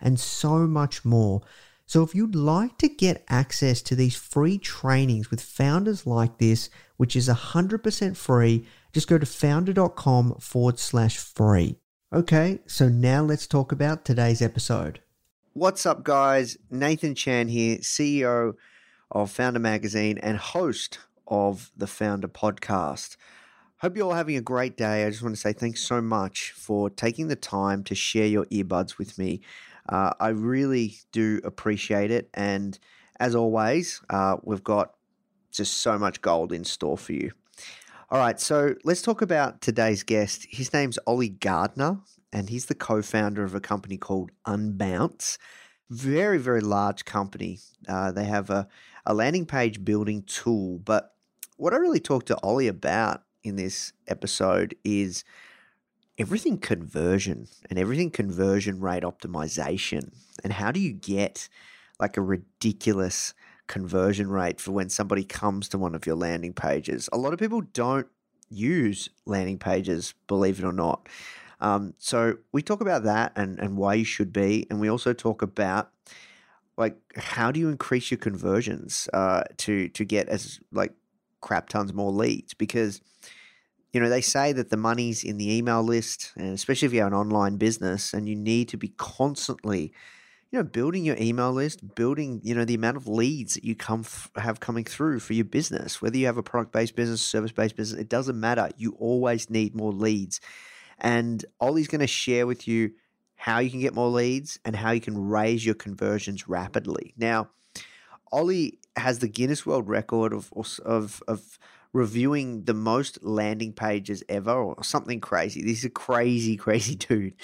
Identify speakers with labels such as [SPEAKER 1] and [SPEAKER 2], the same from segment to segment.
[SPEAKER 1] and so much more. So, if you'd like to get access to these free trainings with founders like this, which is 100% free, just go to foundr.com forward slash free. Okay, so now let's talk about today's episode. What's up, guys? Nathan Chan here, CEO of Foundr Magazine and host of the Foundr Podcast. Hope you're all having a great day. I just want to say thanks so much for taking the time to share your earbuds with me. Uh, I really do appreciate it. And as always, uh, we've got just so much gold in store for you. All right, so let's talk about today's guest. His name's Oli Gardner, and he's the co founder of a company called Unbounce. Very, very large company. Uh, they have a, a landing page building tool. But what I really talked to Oli about in this episode is everything conversion and everything conversion rate optimization. And how do you get like a ridiculous conversion rate for when somebody comes to one of your landing pages? A lot of people don't use landing pages, believe it or not. Um, so we talk about that and, and why you should be. And we also talk about like how do you increase your conversions uh, to to get as like crap tons more leads because you know they say that the money's in the email list and especially if you have an online business and you need to be constantly you know building your email list building you know the amount of leads that you come f- have coming through for your business. Whether you have a product based business service based business it doesn't matter. You always need more leads. And Oli's going to share with you how you can get more leads and how you can raise your conversions rapidly. Now Oli has the guinness world record of of of reviewing the most landing pages ever or something crazy. This is a crazy, crazy dude.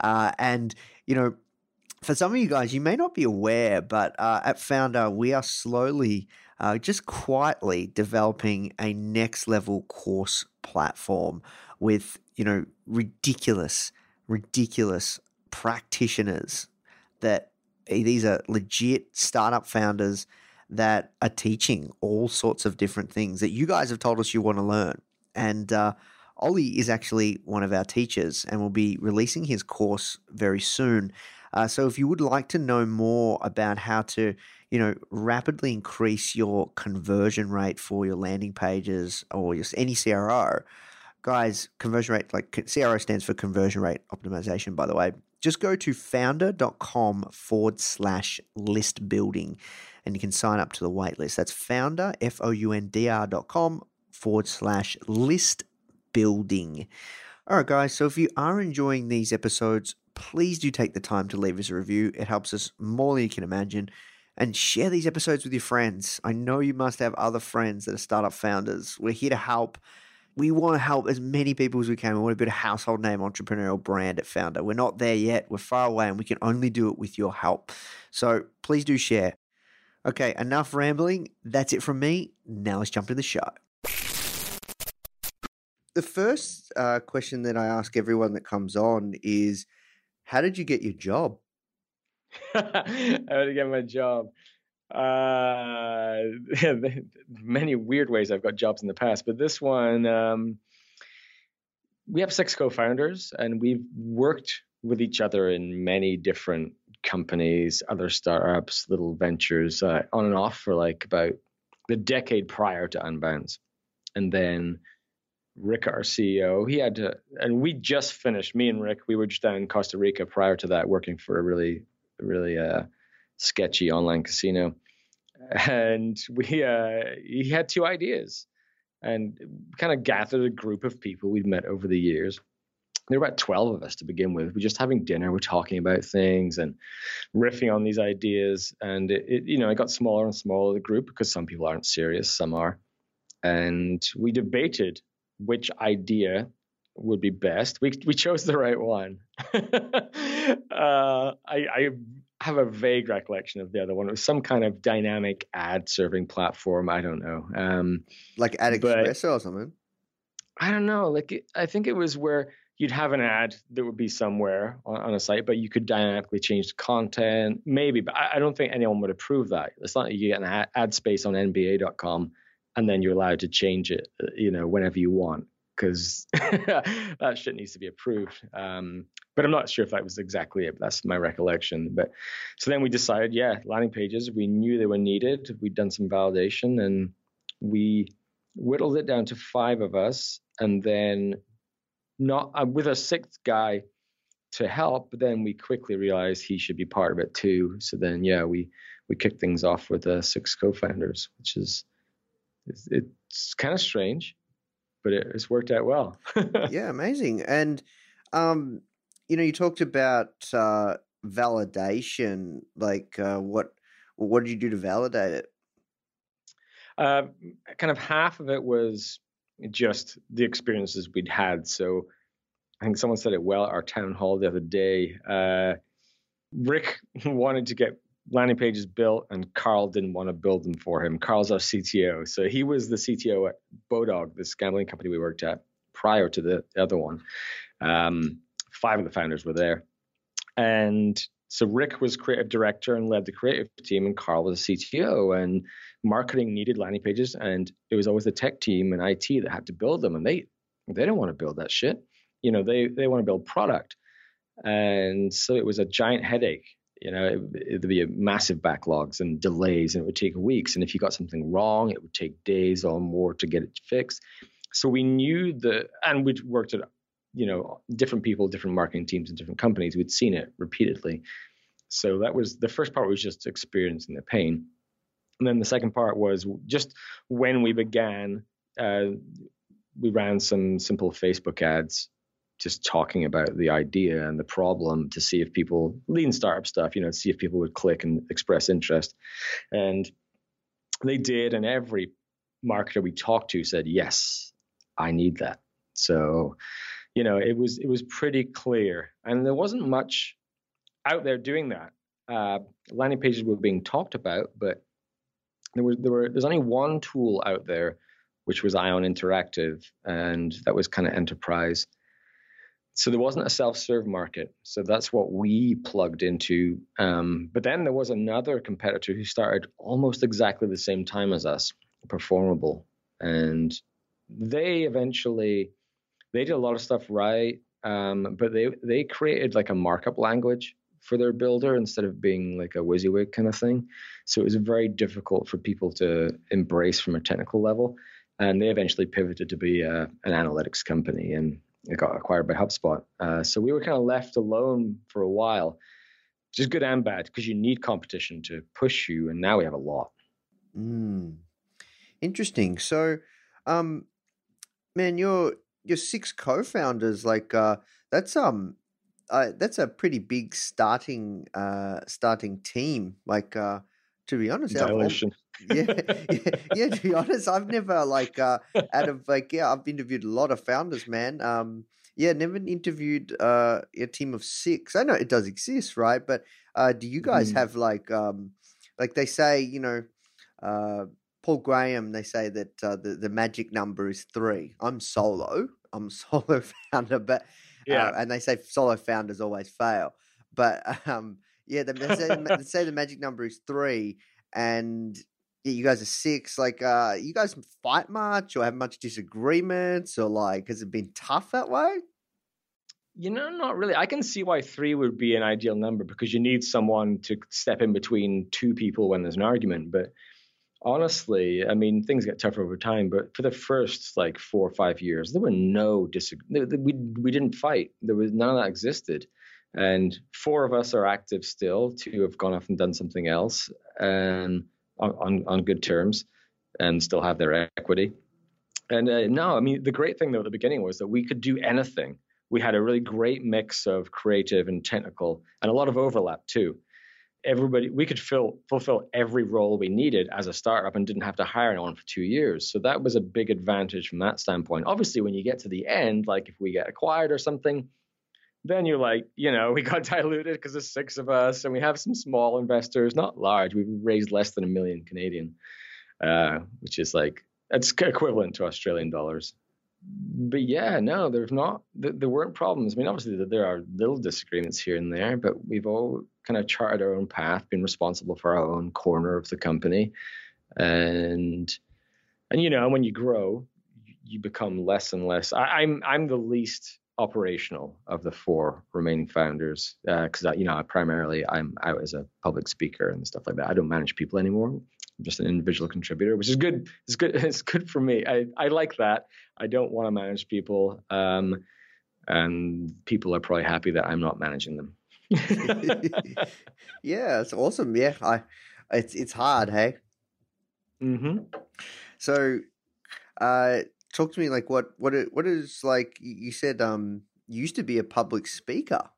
[SPEAKER 1] Uh, and, you know, for some of you guys, you may not be aware, but uh, at Foundr, we are slowly, uh, just quietly developing a next level course platform with, you know, ridiculous, ridiculous practitioners that eh, these are legit startup founders that are teaching all sorts of different things that you guys have told us you want to learn. And uh, Oli is actually one of our teachers and will be releasing his course very soon. Uh, so if you would like to know more about how to, you know, rapidly increase your conversion rate for your landing pages or your, any CRO, guys, conversion rate, like CRO stands for conversion rate optimization, by the way. Just go to foundr.com forward slash list building and you can sign up to the waitlist. That's Foundr, F O U N D R dot com forward slash list building. All right, guys. So if you are enjoying these episodes, please do take the time to leave us a review. It helps us more than you can imagine. and share these episodes with your friends. I know you must have other friends that are startup founders. We're here to help. We want to help as many people as we can. We want to build a household name entrepreneurial brand at Foundr. We're not there yet. We're far away and we can only do it with your help. So please do share. Okay, enough rambling. That's it from me. Now let's jump into the show. The first uh, question that I ask everyone that comes on is How did you get your job?
[SPEAKER 2] How did I get my job? Uh, many weird ways I've got jobs in the past, but this one, um, we have six co-founders, and we've worked with each other in many different companies, other startups, little ventures, uh, on and off for like about the decade prior to Unbounce, and then Rick, our CEO, he had to, and we just finished. Me and Rick, we were just down in Costa Rica prior to that, working for a really really uh, sketchy online casino. And we uh, he had two ideas, and kind of gathered a group of people we'd met over the years. There were about twelve of us to begin with. We're just having dinner, we're talking about things and riffing on these ideas. And it, it you know, it got smaller and smaller the group because some people aren't serious, some are. And we debated which idea would be best. We we chose the right one. uh, I, I have a vague recollection of the other one. It was some kind of dynamic ad serving platform. I don't know. Um,
[SPEAKER 1] like Ad Express or something.
[SPEAKER 2] I don't know. Like I think it was where you'd have an ad that would be somewhere on, on, a site, but you could dynamically change the content. Maybe, but I, I don't think anyone would approve that. It's not like you get an ad, ad space on NBA.com and then you're allowed to change it, uh, you know, whenever you want because that shit needs to be approved. Um, but I'm not sure if that was exactly it. That's my recollection. But so then we decided, yeah, landing pages. We knew they were needed. We'd done some validation, and we whittled it down to five of us, and then not uh, with a sixth guy to help. But then we quickly realized he should be part of it too. So then, yeah, we we kicked things off with the uh, six co-founders, which is it's, it's kind of strange but it, it's worked out well.
[SPEAKER 1] yeah, amazing. And um, you know, you talked about uh, validation. Like, uh, what what did you do to validate it?
[SPEAKER 2] Uh, kind of half of it was just the experiences we'd had. So I think someone said it well at our town hall the other day. Uh, Rick wanted to get landing pages built, and Carl didn't want to build them for him. Carl's our CTO, so he was the CTO at Bodog, this gambling company we worked at prior to the other one. Um, five of the founders were there, and so Rick was creative director and led the creative team, and Carl was CTO. And marketing needed landing pages, and it was always the tech team and IT that had to build them, and they they don't want to build that shit. You know, they they want to build product, and so it was a giant headache you know, it, would be massive backlogs and delays, and it would take weeks. And if you got something wrong, it would take days or more to get it fixed. So we knew that, and we'd worked at, you know, different people, different marketing teams, and different companies. We'd seen it repeatedly. So that was the first part was just experiencing the pain. And then the second part was just when we began, uh, we ran some simple Facebook ads just talking about the idea and the problem to see if people lean startup stuff, you know, see if people would click and express interest. And they did, and every marketer we talked to said, "Yes, I need that." So, you know, it was it was pretty clear, and there wasn't much out there doing that. Uh, landing pages were being talked about, but there was there were there's only one tool out there, which was Ion Interactive, and that was kind of enterprise so there wasn't a self-serve market. So that's what we plugged into um, but then there was another competitor who started almost exactly the same time as us performable and they eventually they did a lot of stuff right um, but they they created like a markup language for their builder instead of being like a WYSIWYG kind of thing. So it was very difficult for people to embrace from a technical level and they eventually pivoted to be a, an analytics company and it got acquired by HubSpot. Uh, so we were kind of left alone for a while, which is good and bad because you need competition to push you. And now we have a lot.
[SPEAKER 1] Mm. Interesting. So, um, man, your your six co-founders, like uh, that's um, uh, that's a pretty big starting uh starting team. Like, uh, To be honest,
[SPEAKER 2] Dilation.
[SPEAKER 1] yeah, yeah, yeah. To be honest, I've never like uh, out of like yeah, I've interviewed a lot of founders, man. Um, yeah, never interviewed uh, a team of six. I know it does exist, right? But uh, do you guys
[SPEAKER 2] Mm.
[SPEAKER 1] have like um, like they say, you know, uh, Paul Graham? They say that uh, the the magic number is three. I'm solo. I'm a solo founder, but
[SPEAKER 2] Yeah.
[SPEAKER 1] uh, and they say solo founders always fail. But um, yeah, they, they, say, they say the magic number is three, and yeah, you guys are six. Like, uh, you guys fight much or have much disagreements, or like, has it been tough that way?
[SPEAKER 2] You know, not really. I can see why three would be an ideal number because you need someone to step in between two people when there's an argument. But honestly, I mean, things get tougher over time. But for the first like four or five years, there were no disagreements. We we didn't fight. There was none of that existed. And four of us are active still. Two have gone off and done something else, and on on, on good terms, and still have their equity. And uh, no, I mean, the great thing though at the beginning was that we could do anything. We had a really great mix of creative and technical, and a lot of overlap too. Everybody, we could fill, fulfill every role we needed as a startup and didn't have to hire anyone for two years. So that was a big advantage from that standpoint. Obviously, when you get to the end, like if we get acquired or something, then you're like, you know, we got diluted because there's six of us and we have some small investors, not large. We've raised less than a million Canadian, uh, which is like, it's equivalent to Australian dollars. But yeah, no, there's not, there weren't problems. I mean, obviously there are little disagreements here and there, but we've all kind of charted our own path, been responsible for our own corner of the company. And, and you know, when you grow, you- you become less and less. I, I'm, I'm the least operational of the four remaining founders Uh because I, you know I primarily I'm out as a public speaker and stuff like that. I don't manage people anymore. I'm just an individual contributor, which is good. It's good. It's good for me. I I like that. I don't want to manage people, um, and people are probably happy that I'm not managing them.
[SPEAKER 1] yeah, it's awesome. Yeah, I, it's it's hard, hey.
[SPEAKER 2] Mm hmm
[SPEAKER 1] So, uh, talk to me like what what it, what is like? You you said um you used to be a public speaker.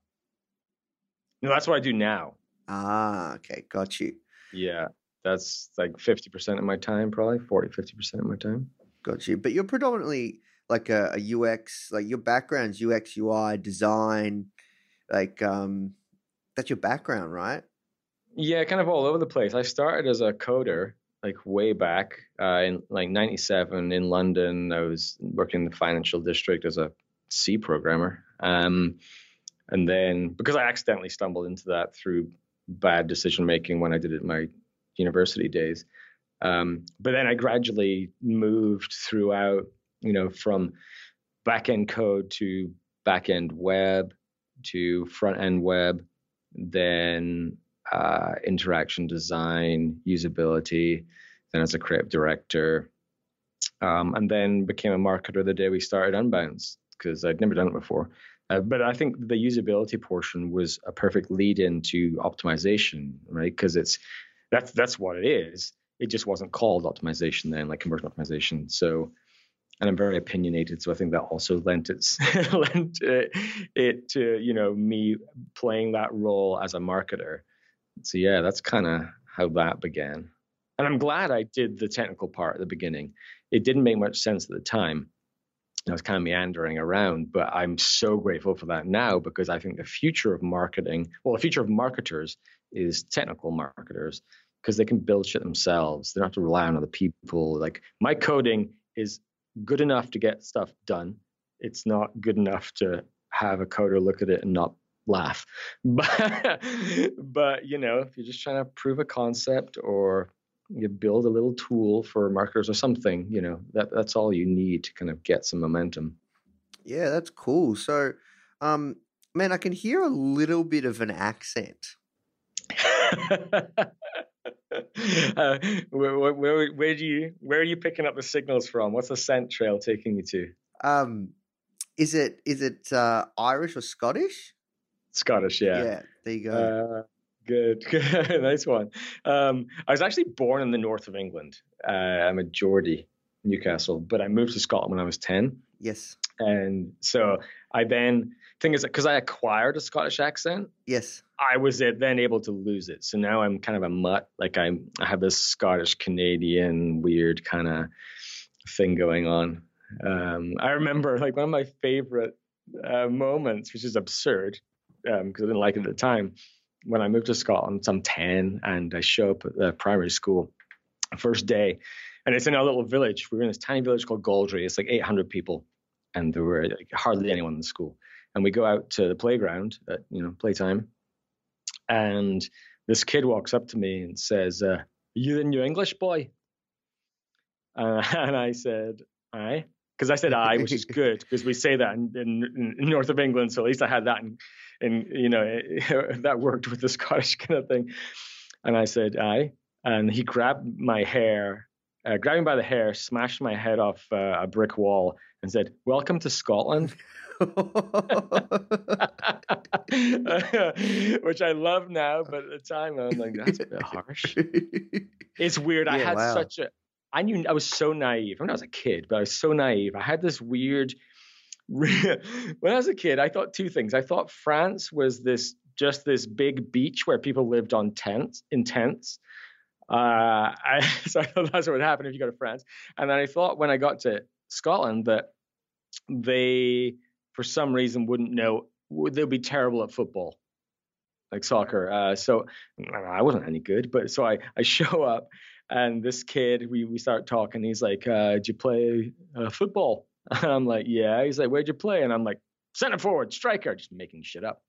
[SPEAKER 2] No, that's what I do now.
[SPEAKER 1] Ah, okay, got you,
[SPEAKER 2] Yeah, that's like 50% of my time, probably 40, 50% of my time.
[SPEAKER 1] got you. But you're predominantly like a, a UX, like your background's UX, UI, design, like um, that's your background, right?
[SPEAKER 2] Yeah, kind of all over the place. I started as a coder, like way back uh, in like '97 in London. I was working in the financial district as a C programmer, um, and then because I accidentally stumbled into that through bad decision making when I did it in my university days. Um, but then I gradually moved throughout, you know, from back end code to back end web to front end web, then uh, interaction design, usability, then as a creative director, um, and then became a marketer the day we started Unbounce because I'd never done it before. Uh, but I think the usability portion was a perfect lead into optimization, right? Because it's that's that's what it is. It just wasn't called optimization then, like conversion optimization. So, and I'm very opinionated, so I think that also lent its lent it, it to you know me playing that role as a marketer. So yeah, that's kind of how that began. And I'm glad I did the technical part at the beginning. It didn't make much sense at the time. I was kind of meandering around, but I'm so grateful for that now because I think the future of marketing, well, the future of marketers is technical marketers because they can build shit themselves. They don't have to rely on other people. Like my coding is good enough to get stuff done. It's not good enough to have a coder look at it and not laugh. But but you know, if you're just trying to prove a concept or you build a little tool for marketers or something, you know, that that's all you need to kind of get some momentum.
[SPEAKER 1] Yeah, that's cool. So, um, man, I can hear a little bit of an accent.
[SPEAKER 2] uh, where, where, where, where do you where are you picking up the signals from? What's the scent trail taking you to?
[SPEAKER 1] Um, is it is it uh, Irish or Scottish?
[SPEAKER 2] Scottish, yeah.
[SPEAKER 1] Yeah, there you go.
[SPEAKER 2] Uh, good, good, nice one. Um, I was actually born in the north of England. Uh, I'm a Geordie, Newcastle, but I moved to Scotland when I was ten,
[SPEAKER 1] yes.
[SPEAKER 2] and so I then thing is because I acquired a Scottish accent,
[SPEAKER 1] Yes.
[SPEAKER 2] I was then able to lose it. So now I'm kind of a mutt. Like I'm, I have this Scottish Canadian weird kind of thing going on. Um, I remember like one of my favorite uh, moments, which is absurd because I didn't like it at the time. When I moved to Scotland, I'm 10 and I show up at the primary school first day, and it's in our little village. We were in this tiny village called Gauldry. It's like 800 people, and there were like, hardly anyone in the school. And we go out to the playground at you know playtime, and this kid walks up to me and says, uh, "You the new English boy?" Uh, and I said, "Aye," because I said "I," which is good because we say that in, in, in north of England. So at least I had that, in, in you know, that worked with the Scottish kind of thing. And I said I, and he grabbed my hair, uh, grabbed me by the hair, smashed my head off uh, a brick wall, and said, "Welcome to Scotland." which I love now, but at the time I'm like, that's a bit harsh. It's weird. I had
[SPEAKER 1] wow.
[SPEAKER 2] such a, I knew I was so naive. When I was a kid, but I was so naive. I had this weird. when I was a kid, I thought two things. I thought France was this just this big beach where people lived on tents in tents. Uh, I, so I thought that's what would happen if you go to France. And then I thought when I got to Scotland that they, for some reason, wouldn't know they'd be terrible at football, like soccer. Uh, so I wasn't any good, but so I I show up and this kid we we start talking. He's like, uh, "Did you play uh, football?" And I'm like, "Yeah." He's like, "Where'd you play?" And I'm like, "Center forward, striker," just making shit up.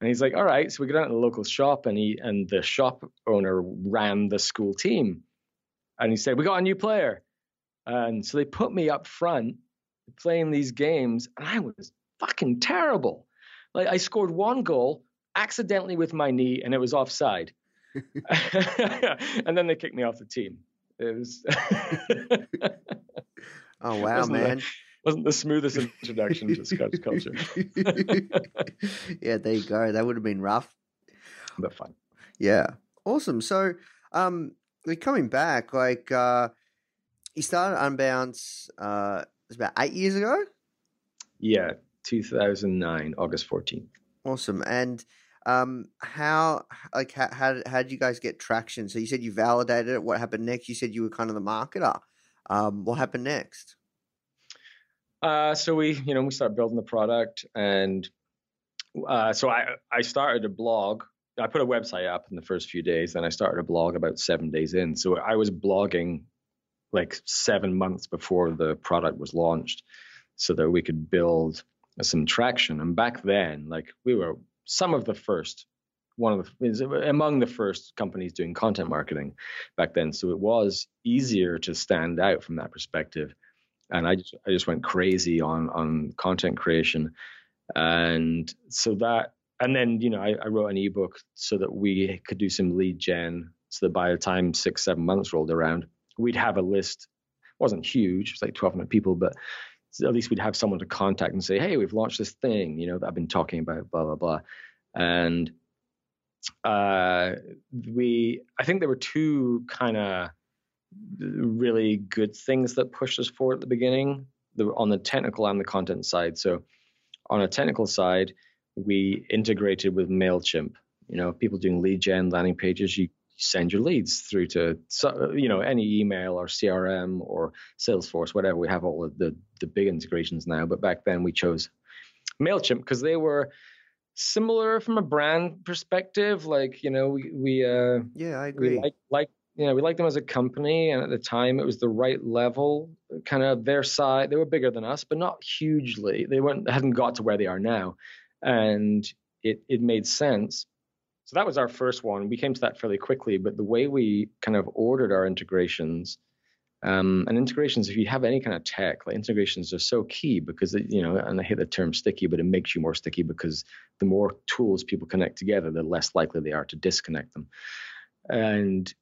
[SPEAKER 2] And he's like, "All right." So we go down to the local shop, and he and the shop owner ran the school team, and he said, "We got a new player," and so they put me up front playing these games, and I was fucking terrible. Like I scored one goal accidentally with my knee, and it was offside. and then they kicked me off the team. It was
[SPEAKER 1] Oh wow,
[SPEAKER 2] Wasn't
[SPEAKER 1] man.
[SPEAKER 2] wasn't the smoothest introduction to Scottish culture,
[SPEAKER 1] yeah, there you go. That would have been rough.
[SPEAKER 2] but fun.
[SPEAKER 1] Yeah. Awesome. So, um, like coming back, like, uh, you started Unbounce, uh, it was about eight years ago.
[SPEAKER 2] Yeah, 2009, August 14th.
[SPEAKER 1] Awesome. And, um, how, like, how, how, did, how did you guys get traction? So you said you validated it. What happened next? You said you were kind of the marketer. Um, what happened next?
[SPEAKER 2] Uh, so we, you know, we started building the product, and uh, so I, I started a blog. I put a website up in the first few days, then I started a blog about seven days in. So I was blogging like seven months before the product was launched, so that we could build some traction. And back then, like we were some of the first, one of the among the first companies doing content marketing back then. So it was easier to stand out from that perspective and I just I just went crazy on on content creation, and so that and then you know I, I wrote an ebook so that we could do some lead gen, so that by the time six seven months rolled around, we'd have a list. It wasn't huge, it was like twelve hundred people, but at least we'd have someone to contact and say, hey, we've launched this thing, you know, that I've been talking about, blah blah blah, and uh, we I think there were two kind of really good things that pushed us forward at the beginning the, on the technical and the content side. So on a technical side, we integrated with MailChimp. You know, people doing lead gen landing pages, you send your leads through to, you know, any email or CRM or Salesforce, whatever. We have all of the, the big integrations now. But back then we chose MailChimp because they were similar from a brand perspective. Like, you know, we, we, uh,
[SPEAKER 1] Yeah, I agree.
[SPEAKER 2] like like you know we liked them as a company and at the time it was the right level kind of their side they were bigger than us but not hugely they weren't hadn't got to where they are now and it it made sense so that was our first one. We came to that fairly quickly but the way we kind of ordered our integrations um, and integrations if you have any kind of tech like integrations are so key because it, you know and i hate the term sticky but it makes you more sticky because the more tools people connect together the less likely they are to disconnect them. And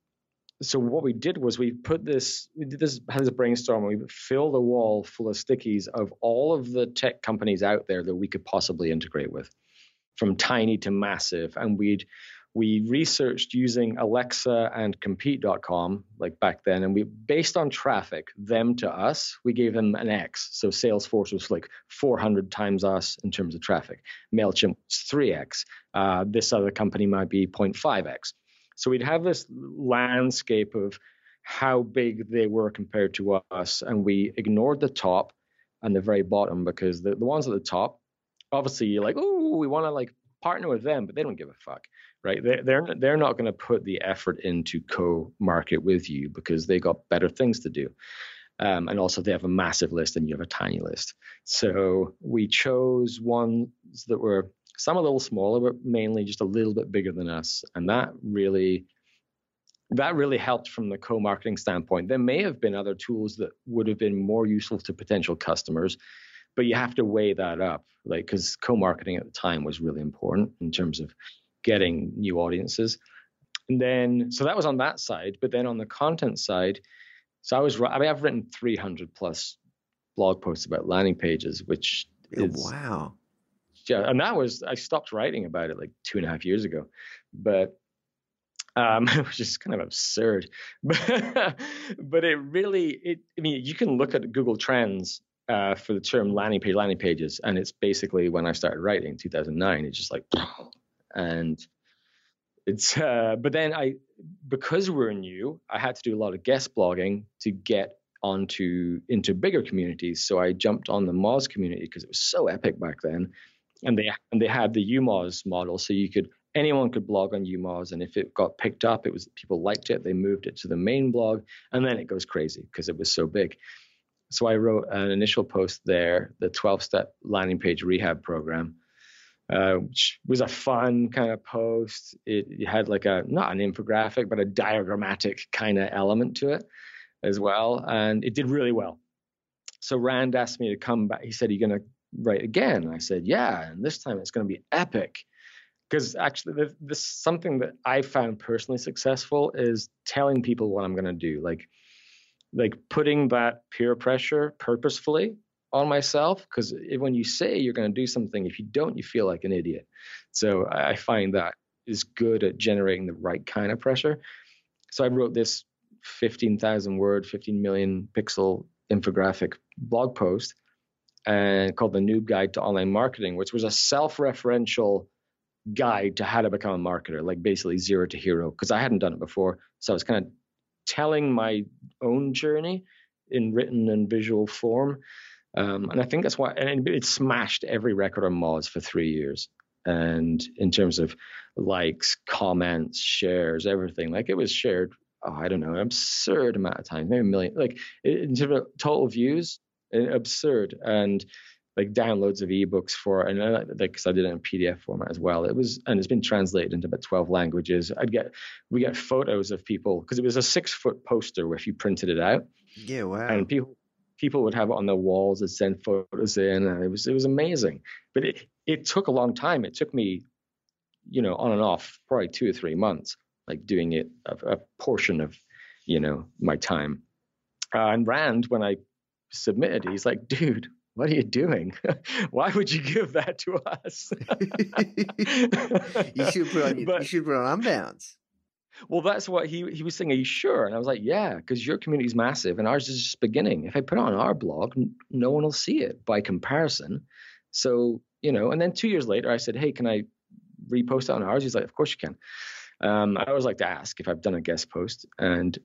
[SPEAKER 2] so what we did was we put this we did this had this brainstorm we filled a wall full of stickies of all of the tech companies out there that we could possibly integrate with from tiny to massive and we'd we researched using Alexa and compete.com like back then. And we, based on traffic, them to us, we gave them an X. So Salesforce was like 400 times us in terms of traffic. MailChimp was 3X. Uh, this other company might be 0.5X. So we'd have this landscape of how big they were compared to us. And we ignored the top and the very bottom because the, the ones at the top, obviously you're like, oh, we want to like partner with them, but they don't give a fuck right? They're they're, they're not going to put the effort into co-market with you because they got better things to do. Um, and also they have a massive list and you have a tiny list. So we chose ones that were some a little smaller, but mainly just a little bit bigger than us. And that really that really helped from the co-marketing standpoint. There may have been other tools that would have been more useful to potential customers, but you have to weigh that up, like because co-marketing at the time was really important in terms of getting new audiences. And then, so that was on that side. But then on the content side, so I was, I mean, I've written 300 plus blog posts about landing pages, which
[SPEAKER 1] oh, is, wow.
[SPEAKER 2] Yeah. And that was, I stopped writing about it like two and a half years ago. But, um, which is kind of absurd. But, but it really, it, I mean, you can look at Google Trends uh, for the term landing page, landing pages, and it's basically when I started writing, 2009. It's just like and it's uh, but then I because we're new, I had to do a lot of guest blogging to get onto into bigger communities. So I jumped on the Moz community because it was so epic back then, and they and they had the YOUmoz model, so you could anyone could blog on YOUmoz, and if it got picked up, it was people liked it, they moved it to the main blog, and then it goes crazy because it was so big. So I wrote an initial post there, the 12-step landing page rehab program uh, which was a fun kind of post. It, it, had like a not an infographic, but a diagrammatic kind of element to it as well, and it did really well. So Rand asked me to come back. He said, "Are you going to write again?" I said, "Yeah, and this time it's going to be epic." Because actually, this something that I found personally successful is telling people what I'm going to do, like like putting that peer pressure purposefully on myself because when you say you're going to do something, if you don't, you feel like an idiot. So I find that is good at generating the right kind of pressure. So I wrote this 15,000 word, 15 million pixel infographic blog post and called the Noob Guide to Online Marketing, which was a self-referential guide to how to become a marketer, like basically zero to hero, because I hadn't done it before. So I was kind of telling my own journey in written and visual form. Um, and I think that's why, and it smashed every record on Moz for three years. And in terms of likes, comments, shares, everything, like it was shared, oh, I don't know, an absurd amount of times, maybe a million, like in terms of total views, absurd. And like downloads of ebooks for and like because I did it in PDF format as well. It was and it's been translated into about 12 languages. I'd get we get photos of people because it was a six foot poster if you printed it out.
[SPEAKER 1] Yeah, wow.
[SPEAKER 2] And people people would have it on their walls and send photos in, and it was it was amazing. But it it took a long time. It took me, you know, on and off, probably two or three months, like doing it a, a portion of, you know, my time. Uh, and Rand, when I submitted, he's like, dude. What are you doing? Why would you give that to us?
[SPEAKER 1] you should put on but, you should put on Unbounce.
[SPEAKER 2] Well, that's what he he was saying. Are you sure? And I was like, yeah, because your community is massive and ours is just beginning. If I put it on our blog, no one will see it by comparison. So you know. And then two years later, I said, hey, can I repost it on ours? He's like, of course you can. Um, I always like to ask if I've done a guest post, and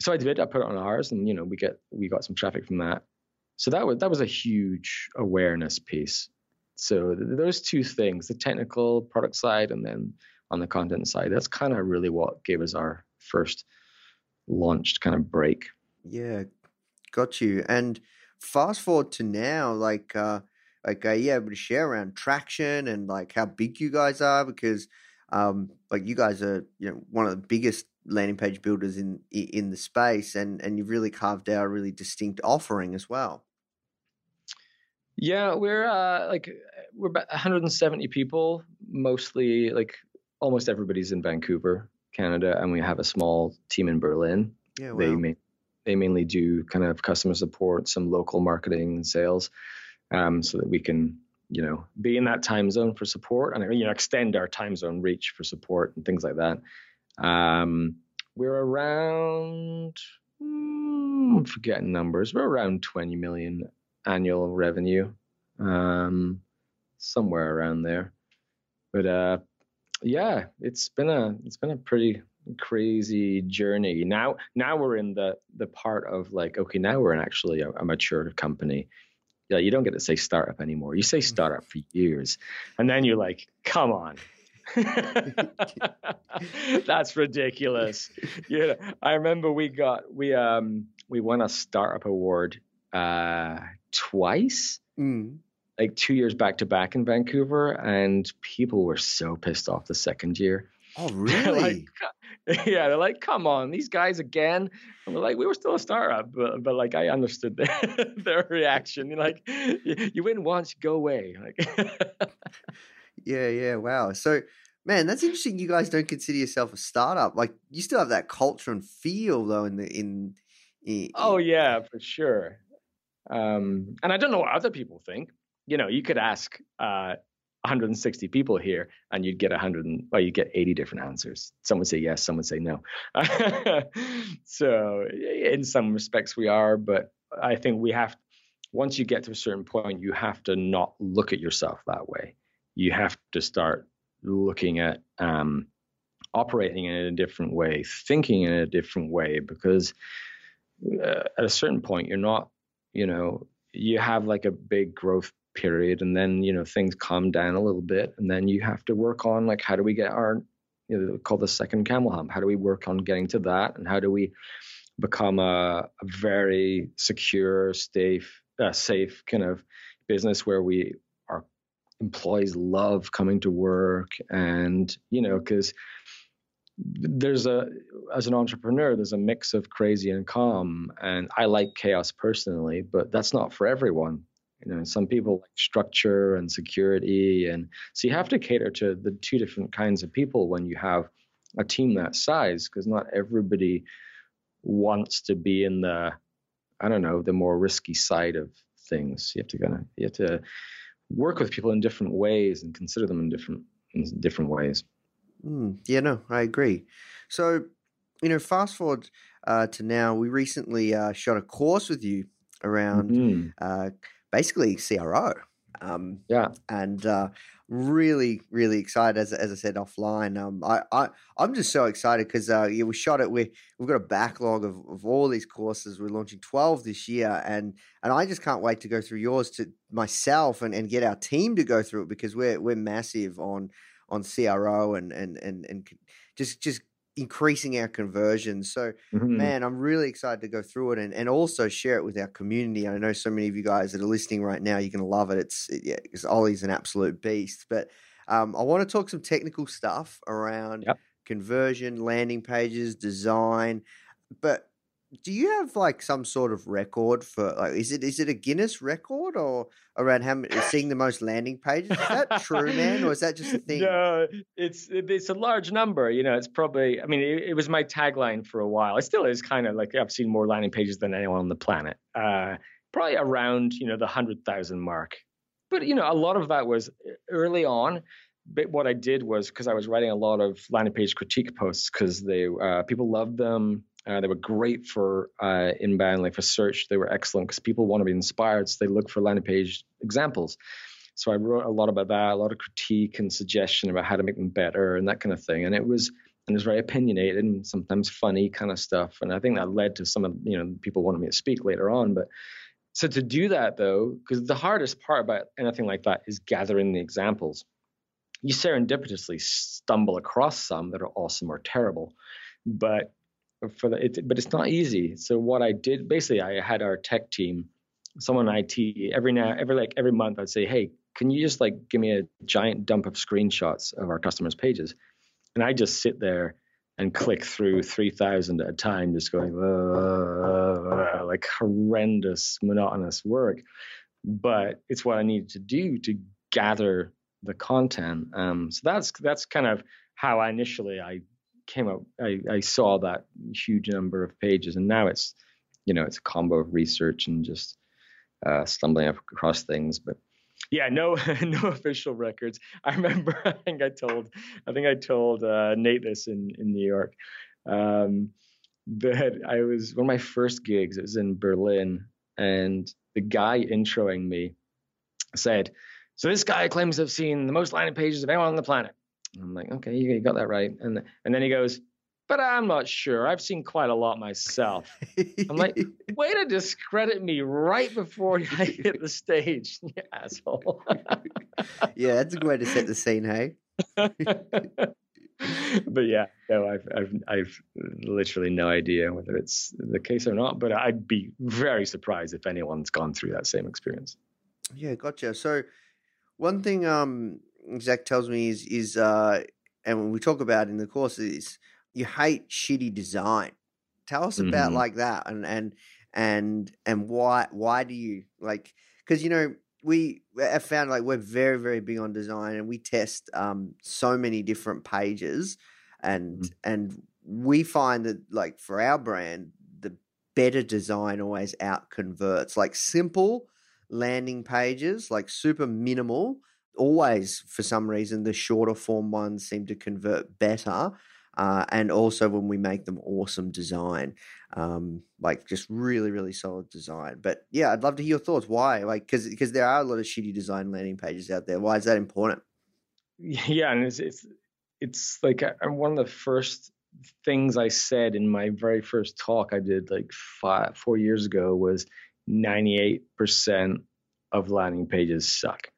[SPEAKER 2] so I did. I put it on ours, and you know, we get we got some traffic from that. So that was that was a huge awareness piece. So th- those two things, the technical product side, and then on the content side. That's kind of really what gave us our first launched kind of break.
[SPEAKER 1] Yeah, got you. And fast forward to now, like, uh, like, are you able to share around traction and like how big you guys are? Because, um, like, you guys are, you know, one of the biggest landing page builders in in the space, and and you've really carved out a really distinct offering as well.
[SPEAKER 2] Yeah, we're uh, like we're about 170 people, mostly like almost everybody's in Vancouver, Canada, and we have a small team in Berlin.
[SPEAKER 1] Yeah, wow.
[SPEAKER 2] They may, they mainly do kind of customer support, some local marketing and sales, um, so that we can you know, be in that time zone for support and you know extend our time zone reach for support and things like that. Um, we're around, mm, I'm forgetting numbers. We're around 20 million annual revenue, um, somewhere around there. But uh, yeah, it's been a it's been a pretty crazy journey. Now now we're in the the part of like okay, now we're in actually a, a mature company. Yeah, you don't get to say startup anymore. You say startup for years, and then you're like, come on. That's ridiculous. Yeah, I remember we got we um we won a startup award uh twice.
[SPEAKER 1] Mm.
[SPEAKER 2] Like two years back to back in Vancouver, and people were so pissed off the second year.
[SPEAKER 1] Oh,
[SPEAKER 2] They're
[SPEAKER 1] really?
[SPEAKER 2] like, yeah, they're like, come on, these guys again. And we're like, we were still a startup, but, but like, I understood their, their reaction. You're like, you, you win once, go away. Like,
[SPEAKER 1] yeah, yeah. Wow. So, man, that's interesting. You guys don't consider yourself a startup. Like, you still have that culture and feel, though. In the in, in
[SPEAKER 2] oh yeah, for sure. Um, and I don't know what other people think. You know, you could ask uh, 160 people here, and you'd get 100. And, well, you get 80 different answers. Some would say yes, some would say no. so, in some respects, we are, but I think we have. Once you get to a certain point, you have to not look at yourself that way. You have to start looking at um, operating in a different way, thinking in a different way, because uh, at a certain point, you're not, you know, you have like a big growth period and then you know things calm down a little bit and then you have to work on like how do we get our you know called the second camel hump? How do we work on getting to that and how do we become a, a very secure safe uh, safe kind of business where we our employees love coming to work and you know because there's a as an entrepreneur there's a mix of crazy and calm and i like chaos personally but that's not for everyone. You know some people like structure and security and so you have to cater to the two different kinds of people when you have a team that size because not everybody wants to be in the i don't know the more risky side of things. You have to kind of you have to work with people in different ways and consider them in different in different ways
[SPEAKER 1] Mm, yeah, no, I agree. So, you know, fast forward uh, to now, we recently uh, shot a course with you around
[SPEAKER 2] Mhm.
[SPEAKER 1] uh, basically CRO. Um,
[SPEAKER 2] yeah
[SPEAKER 1] and uh, really, really excited. As, as I said offline, um, I, I I'm just so excited because uh, yeah, we shot it. We we've got a backlog of, of all these courses. We're launching twelve this year, and and I just can't wait to go through yours to myself and, and get our team to go through it because we're we're massive on on CRO and and and and just just increasing our conversions. So
[SPEAKER 2] Mhm.
[SPEAKER 1] man, I'm really excited to go through it and, and also share it with our community. I know so many of you guys that are listening right now, you're going to love it. It's, it, yeah, because Oli's an absolute beast. But um, I want to talk some technical stuff around
[SPEAKER 2] Yep.
[SPEAKER 1] conversion, landing pages, design. But do you have like some sort of record for like is it is it a Guinness record or around how many seeing the most landing pages? Is that true, man, or is that just a thing?
[SPEAKER 2] No, it's it's a large number. You know, it's probably. I mean, it, it was my tagline for a while. It still is kind of like I've seen more landing pages than anyone on the planet. Uh, probably around you know the hundred thousand mark. But you know, a lot of that was early on. But what I did was because I was writing a lot of landing page critique posts because they uh, people loved them. Uh, they were great for uh, inbound, like for search. They were excellent because people want to be inspired, so they look for landing page examples. So I wrote a lot about that, a lot of critique and suggestion about how to make them better and that kind of thing. And it was and it was very opinionated and sometimes funny kind of stuff. And I think that led to some of you know people wanted me to speak later on. But so to do that though, because the hardest part about anything like that is gathering the examples. You serendipitously stumble across some that are awesome or terrible, but for the it, but it's not easy. So what I did basically, I had our tech team, someone in IT, every now every like every month, I'd say, hey, can you just like give me a giant dump of screenshots of our customers' pages, and I just sit there and click through 3,000 at a time, just going "Uh, like horrendous, monotonous work. But it's what I needed to do to gather the content. Um, so that's that's kind of how I initially I came up. I, I saw that huge number of pages, and now it's you know it's a combo of research and just uh, stumbling across things. But yeah, no, no official records. I remember, I think I told, I think I told uh, Nate this in in New York. Um, that I was one of my first gigs. It was in Berlin, and the guy introing me said, "So this guy claims to have seen the most landing pages of anyone on the planet." I'm like, "Okay, you got that right." And and then he goes, but I'm not sure. I've seen quite a lot myself. I'm like, way to discredit me right before I hit the stage, you asshole.
[SPEAKER 1] yeah, that's a good way to set the scene, hey?
[SPEAKER 2] but yeah, no, I've, I've, I've literally no idea whether it's the case or not. But I'd be very surprised if anyone's gone through that same experience.
[SPEAKER 1] Yeah, gotcha. So, one thing um Zach tells me is is uh, and when we talk about in the course is you hate shitty design. Tell us about
[SPEAKER 2] Mhm.
[SPEAKER 1] like that and and and and why why do you like because you know we have found like we're very very big on design and we test um so many different pages and
[SPEAKER 2] Mhm.
[SPEAKER 1] and we find that like for our brand the better design always out converts like simple landing pages like super minimal always for some reason the shorter form ones seem to convert better uh, and also when we make them awesome design um, like just really really solid design. But yeah i'd love to hear your thoughts. Why? Like because because there are a lot of shitty design landing pages out there. Why is that important?
[SPEAKER 2] Yeah, and it's it's it's like I, one of the first things I said in my very first talk I did like five four years ago was 98% of landing pages suck.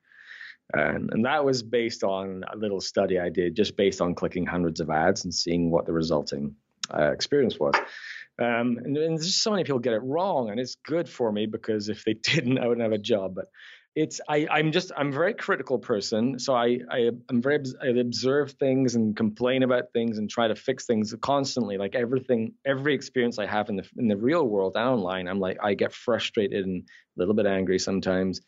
[SPEAKER 2] And, and that was based on a little study I did, just based on clicking hundreds of ads and seeing what the resulting uh, experience was. Um, and, and there's so many people get it wrong, and it's good for me because if they didn't, I wouldn't have a job. But it's I, I'm just I'm a very critical person, so I, I I'm very I observe things and complain about things and try to fix things constantly. Like everything, every experience I have in the in the real world and online, I'm like I get frustrated and a little bit angry sometimes,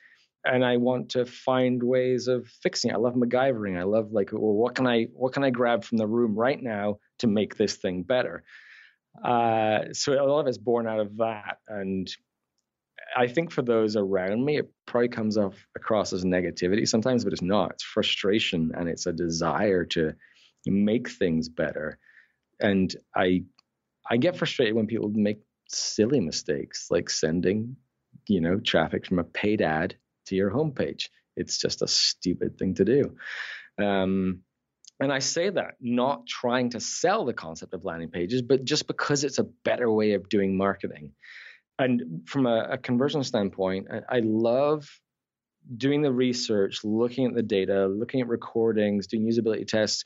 [SPEAKER 2] and I want to find ways of fixing it. I love MacGyvering. I love like well, what can I what can I grab from the room right now to make this thing better. Uh, so a lot of it's born out of that, and I think for those around me, it probably comes off across as negativity sometimes, but it's not. It's frustration and it's a desire to make things better. And I I get frustrated when people make silly mistakes like sending, you know, traffic from a paid ad to your homepage. It's just a stupid thing to do. Um, and I say that not trying to sell the concept of landing pages, but just because it's a better way of doing marketing and from a, a conversion standpoint, I, I love doing the research, looking at the data, looking at recordings, doing usability tests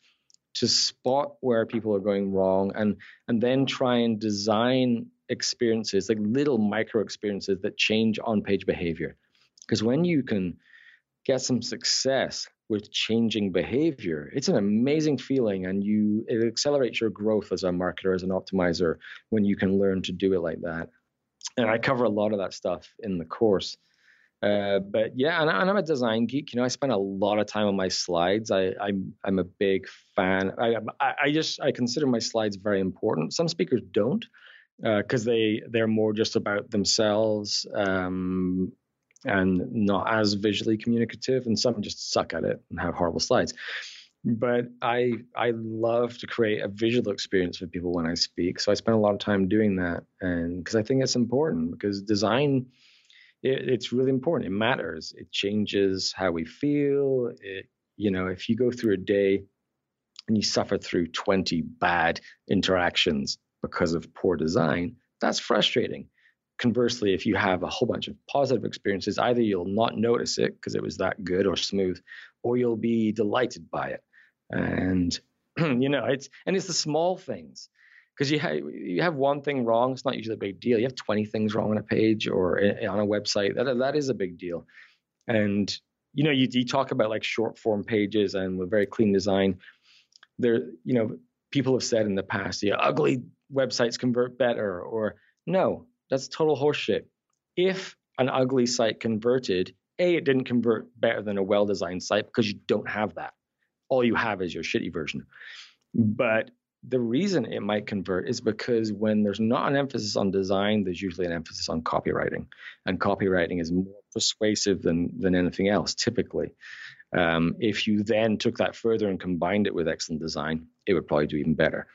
[SPEAKER 2] to spot where people are going wrong, and and then try and design experiences like little micro experiences that change on-page behavior. Because when you can get some success with changing behavior, it's an amazing feeling, and you it accelerates your growth as a marketer, as an optimizer, when you can learn to do it like that and I cover a lot of that stuff in the course. Uh, but yeah, and, and I'm a design geek. You know, I spend a lot of time on my slides. I, I'm I'm a big fan. I I, I just I consider my slides very important. Some speakers don't because uh, they they're more just about themselves um, and not as visually communicative, and some just suck at it and have horrible slides but I I love to create a visual experience for people when I speak. So I spend a lot of time doing that, and because I think it's important because design it, it's really important. It matters. It changes how we feel. It you know if you go through a day and you suffer through 20 bad interactions because of poor design, that's frustrating. Conversely, if you have a whole bunch of positive experiences, either you'll not notice it because it was that good or smooth, or you'll be delighted by it. And you know it's and it's the small things. Because you have you have one thing wrong it's not usually a big deal. You have 20 things wrong on a page or eh, on a website that that is a big deal. And you know you, you talk about like short form pages and with very clean design. There you know people have said in the past yeah ugly websites convert better or no that's total horseshit if an ugly site converted a it didn't convert better than a well designed site because you don't have that all you have is your shitty version. But the reason it might convert is because when there's not an emphasis on design, there's usually an emphasis on copywriting, and copywriting is more persuasive than than anything else typically. Um, if you then took that further and combined it with excellent design, it would probably do even better.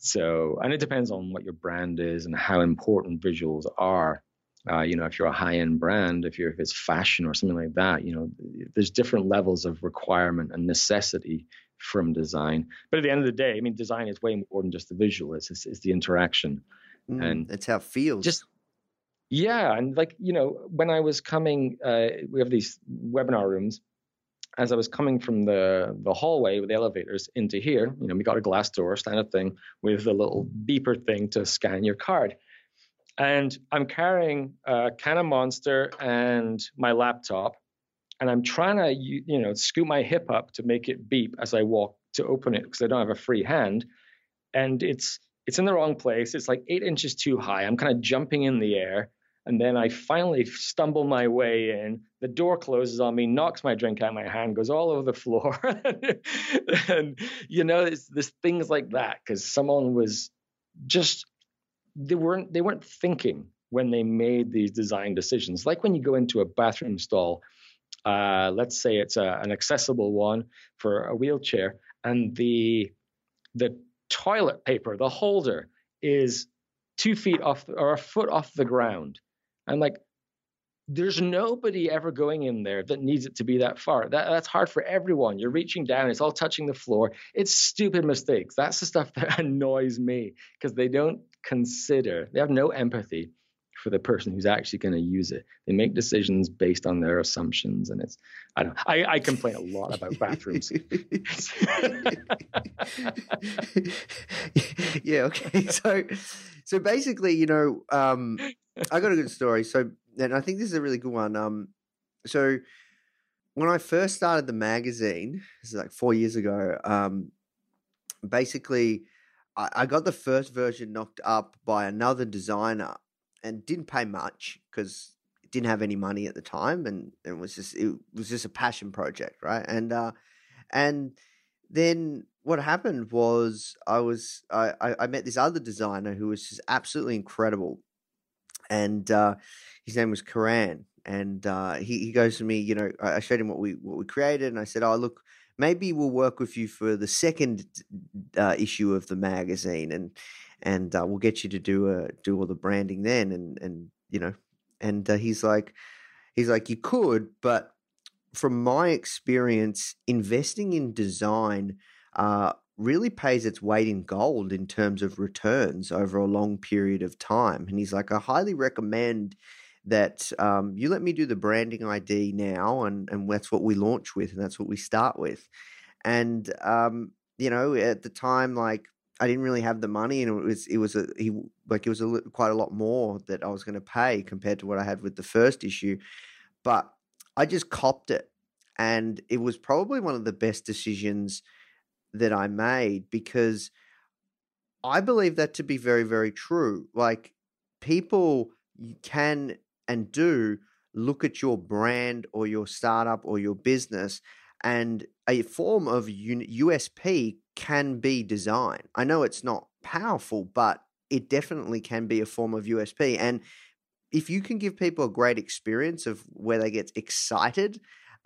[SPEAKER 2] So, and it depends on what your brand is and how important visuals are. Uh, you know, if you're a high-end brand, if you're if it's fashion or something like that, you know, there's different levels of requirement and necessity from design. But at the end of the day, I mean, design is way more than just the visual. It's it's, it's the interaction,
[SPEAKER 1] Mm,
[SPEAKER 2] and
[SPEAKER 1] that's how it feels.
[SPEAKER 2] just yeah, and like you know, when I was coming, uh, we have these webinar rooms. As I was coming from the the hallway with the elevators into here, you know, we got a glass door, standard thing with a little beeper thing to scan your card. And I'm carrying a can of Monster and my laptop, and I'm trying to you, you know scoot my hip up to make it beep as I walk to open it because I don't have a free hand, and it's it's in the wrong place. It's like eight inches too high. I'm kind of jumping in the air. And then I finally stumble my way in. The door closes on me, knocks my drink out of my hand, goes all over the floor. and, you know, it's, there's things like that because someone was just, they weren't, they weren't thinking when they made these design decisions. Like when you go into a bathroom stall, uh, let's say it's a, an accessible one for a wheelchair, and the, the toilet paper, the holder, is two feet off or a foot off the ground. I'm like, there's nobody ever going in there that needs it to be that far. That, that's hard for everyone. You're reaching down, it's all touching the floor. It's stupid mistakes. That's the stuff that annoys me because they don't consider, they have no empathy for the person who's actually going to use it. They make decisions based on their assumptions, and it's I don't. I, I complain a lot about bathrooms.
[SPEAKER 1] yeah. Okay. So, so basically, you know, um, I got a good story. So, and I think this is a really good one. Um, so when I first started the magazine, this is like four years ago. Um, basically, I, I got the first version knocked up by another designer, and didn't pay much because didn't have any money at the time, and, and it was just it was just a passion project, right? And uh, and then what happened was I was I, I met this other designer who was just absolutely incredible, and uh, his name was Karan, and uh, he he goes to me, you know, I I showed him what we what we created, and I said, oh look, maybe we'll work with you for the second uh, issue of the magazine, and and uh, we'll get you to do a do all the branding then, and and you know, and uh, he's like, he's like, you could, but from my experience, investing in design uh, really pays its weight in gold in terms of returns over a long period of time. And he's like, I highly recommend that um, you let me do the branding ID now, and and that's what we launch with, and that's what we start with. And um, you know, at the time, like I didn't really have the money, and it was it was a he like it was a, quite a lot more that I was going to pay compared to what I had with the first issue, but I just copped it, and it was probably one of the best decisions that I made because I believe that to be very very true. Like people can and do look at your brand or your startup or your business and a form of USP can be design. I know it's not powerful, but it definitely can be a form of USP. And if you can give people a great experience of where they get excited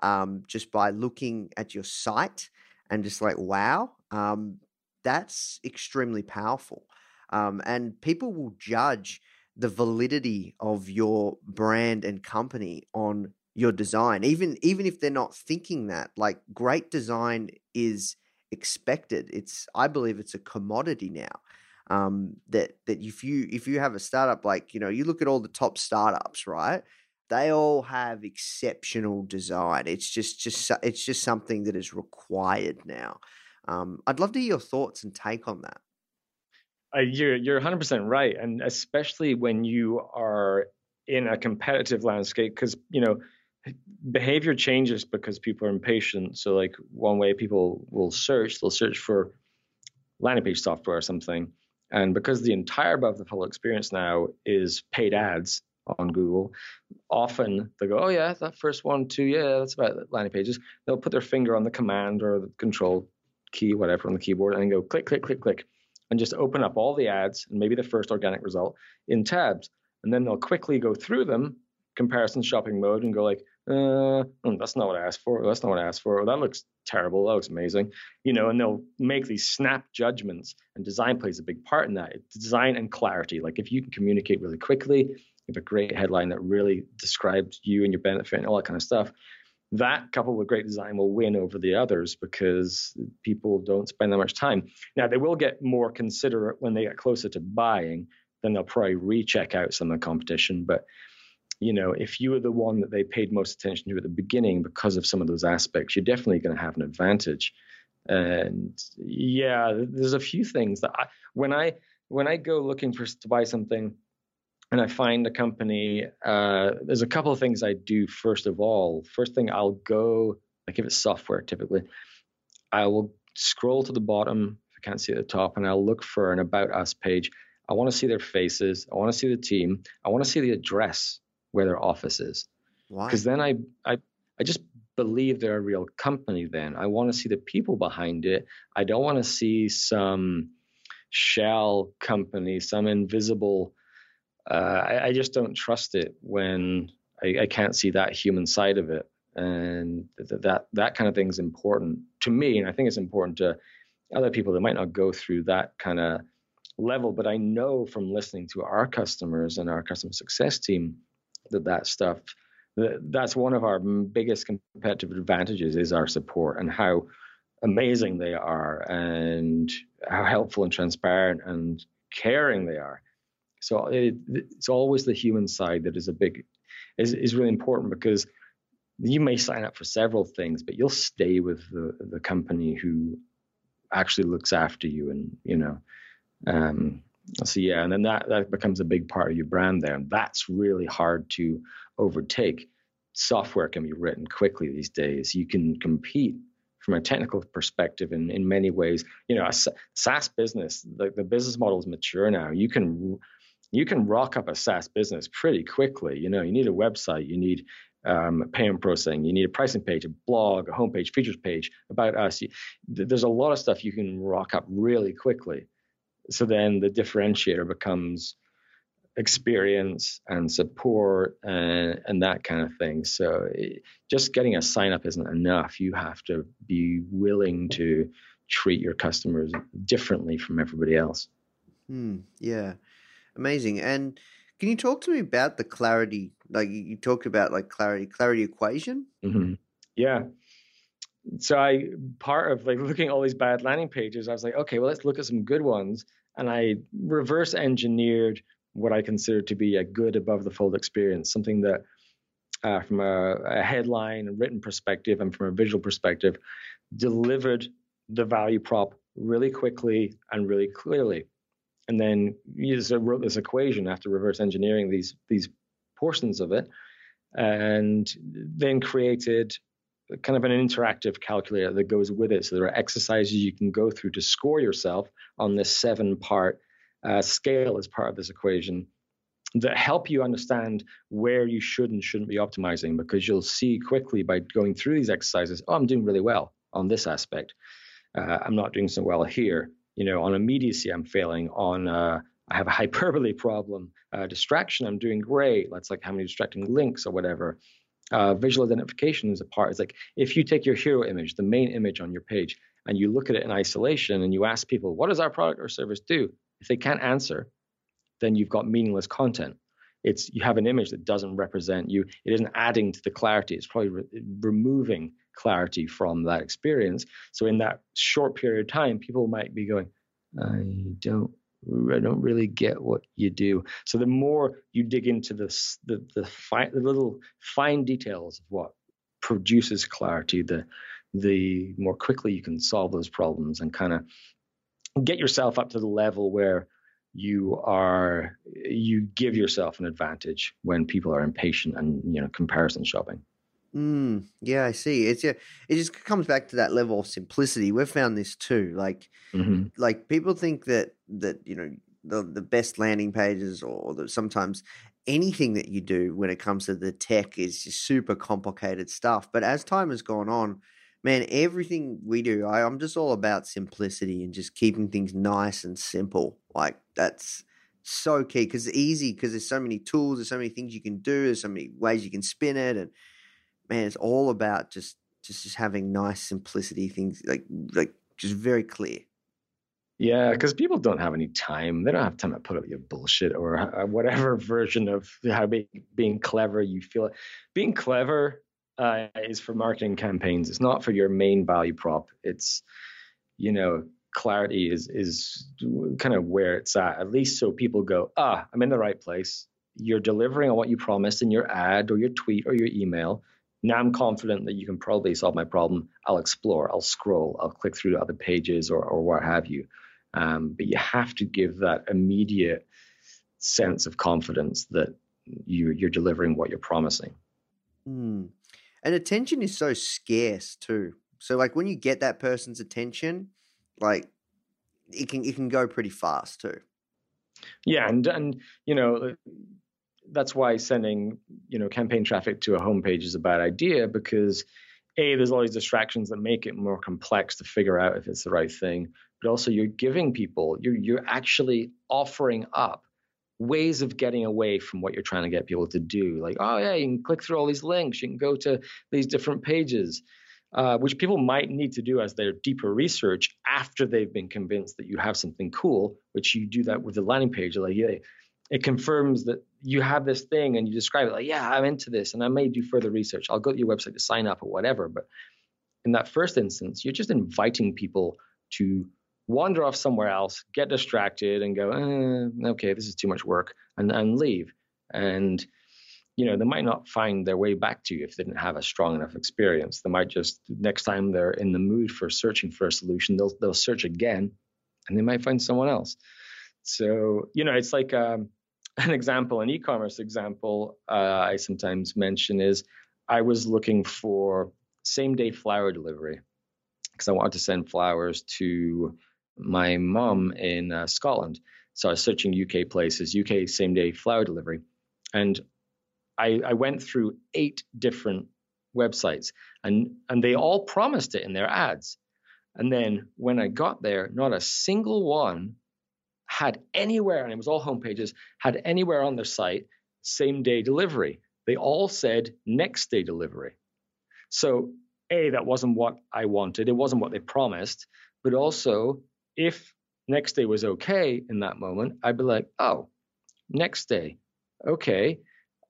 [SPEAKER 1] um, just by looking at your site and just like, wow, um, that's extremely powerful. Um, and people will judge the validity of your brand and company on your design even even if they're not thinking that like great design is expected. It's i believe it's a commodity now um that that if you if you have a startup like you know you look at all the top startups right? They all have exceptional design. It's just just it's just something that is required now. Um i'd love to hear your thoughts and take on that.
[SPEAKER 2] Uh, you're you're 100% right, and especially when you are in a competitive landscape, because you know behavior changes because people are impatient. So, like one way people will search, they'll search for landing page software or something, and because the entire above the funnel experience now is paid ads on Google, often they go, "Oh yeah, that first one too. Yeah, that's about landing pages." They'll put their finger on the command or the control key, whatever, on the keyboard, and go click, click, click, click and just open up all the ads and maybe the first organic result in tabs. And then they'll quickly go through them, comparison shopping mode, and go like, uh, mm, that's not what I asked for. That's not what I asked for. that looks terrible. That looks amazing. You know, and they'll make these snap judgments, and design plays a big part in that. It's design and clarity. Like if you can communicate really quickly, you have a great headline that really describes you and your benefit and all that kind of stuff. That coupled with great design will win over the others because people don't spend that much time. Now they will get more considerate when they get closer to buying. Then they'll probably recheck out some of the competition, but you know, if you were the one that they paid most attention to at the beginning because of some of those aspects, you're definitely going to have an advantage. And yeah, there's a few things that I, when I when I go looking for to buy something, and I find a company, uh, there's a couple of things I do. First of all, first thing I'll go like if it's software, typically, I will scroll to the bottom if I can't see at the top, and I'll look for an about us page. I want to see their faces. I want to see the team. I want to see the address where their office is.
[SPEAKER 1] Why?
[SPEAKER 2] Because then I, I, I just believe they're a real company. Then I want to see the people behind it. I don't want to see some shell company, some invisible. Uh, I, I, just don't trust it when I, I, can't see that human side of it, and th- that that kind of thing is important to me, and I think it's important to other people that might not go through that kind of level. But I know from listening to our customers and our customer success team that that stuff that's one of our biggest competitive advantages is our support and how amazing they are and how helpful and transparent and caring they are. So it, it's always the human side that is a big is, is really important because you may sign up for several things but you'll stay with the, the company who actually looks after you and you know um, so yeah, and then that that becomes a big part of your brand there, and that's really hard to overtake. Software can be written quickly these days. You can compete from a technical perspective in, in many ways. You know, a SaaS business, the, the business model is mature now. You can you can rock up a SaaS business pretty quickly. You know, you need a website, you need um, payment processing, you need a pricing page, a blog, a homepage, features page about us. You, there's a lot of stuff you can rock up really quickly so then the differentiator becomes experience and support and, and that kind of thing. So it, just getting a sign up isn't enough. You have to be willing to treat your customers differently from everybody else.
[SPEAKER 1] Hmm, yeah, amazing. And can you talk to me about the clarity? Like you talked about, like clarity, clarity equation.
[SPEAKER 2] Mm-hmm. Yeah so I part of like looking at all these bad landing pages, I was like, okay, well, let's look at some good ones. And I reverse engineered what I consider to be a good above the fold experience, something that uh, from a, a headline and written perspective and from a visual perspective delivered the value prop really quickly and really clearly. And then you just wrote this equation after reverse engineering these these portions of it, and then created kind of an interactive calculator that goes with it. So there are exercises you can go through to score yourself on this seven part uh, scale as part of this equation that help you understand where you should and shouldn't be optimizing because you'll see quickly by going through these exercises, oh, I'm doing really well on this aspect. Uh, I'm not doing so well here. You know, on immediacy, I'm failing. On uh, I have a hyperbole problem. Uh, distraction, I'm doing great. That's like how many distracting links or whatever uh, visual identification is a part. It's like if you take your hero image, the main image on your page, and you look at it in isolation and you ask people, what does our product or service do? If they can't answer, then you've got meaningless content. It's you have an image that doesn't represent you. It isn't adding to the clarity. It's probably re- removing clarity from that experience. So in that short period of time, people might be going, I don't I don't really get what you do. So the more you dig into this, the the, fine, the little fine details of what produces clarity, the the more quickly you can solve those problems and kind of get yourself up to the level where you are you give yourself an advantage when people are impatient and you know comparison shopping.
[SPEAKER 1] Mm, yeah, I see. It's yeah, it just comes back to that level of simplicity. We've found this too. Like, mm-hmm. like people think that that you know the the best landing pages or the, sometimes anything that you do when it comes to the tech is just super complicated stuff. But as time has gone on, man, everything we do, I, I'm just all about simplicity and just keeping things nice and simple. Like that's so key because it's easy because there's so many tools, there's so many things you can do, there's so many ways you can spin it, and man, it's all about just just just having nice simplicity things like like just very clear.
[SPEAKER 2] Yeah, because people don't have any time. They don't have time to put up your bullshit or uh, whatever version of how be, being clever you feel. Being clever uh, is for marketing campaigns. It's not for your main value prop. It's, you know, clarity is is kind of where it's at. At least so people go, ah, I'm in the right place. You're delivering on what you promised in your ad or your tweet or your email. Now I'm confident that you can probably solve my problem. I'll explore, I'll scroll, I'll click through to other pages or or what have you. Um, but you have to give that immediate sense of confidence that you you're delivering what you're promising.
[SPEAKER 1] Mm. And attention is so scarce too. So like when you get that person's attention, like it can it can go pretty fast too.
[SPEAKER 2] Yeah, and and you know that's why sending you know campaign traffic to a homepage is a bad idea because a there's all these distractions that make it more complex to figure out if it's the right thing but also you're giving people you're you're actually offering up ways of getting away from what you're trying to get people to do. Like, oh yeah, you can click through all these links, you can go to these different pages, uh, which people might need to do as their deeper research after they've been convinced that you have something cool. Which you do that with the landing page. Like, yeah, it confirms that you have this thing, and you describe it like, yeah, I'm into this, and I may do further research. I'll go to your website to sign up or whatever. But in that first instance, you're just inviting people to wander off somewhere else, get distracted, and go, eh, okay, this is too much work, and, and leave. And you know, they might not find their way back to you if they didn't have a strong enough experience. They might just next time they're in the mood for searching for a solution, they'll they'll search again, and they might find someone else. So you know, it's like um, an example, an e-commerce example uh, I sometimes mention is I was looking for same day flower delivery because I wanted to send flowers to my mom in uh, Scotland. So I was searching UK places, UK same day flower delivery. And I, I went through eight different websites and, and they all promised it in their ads. And then when I got there, not a single one had anywhere, and it was all homepages, had anywhere on their site same day delivery. They all said next day delivery. So, A, that wasn't what I wanted. It wasn't what they promised. But also, if next day was okay in that moment, I'd be like, oh, next day, okay.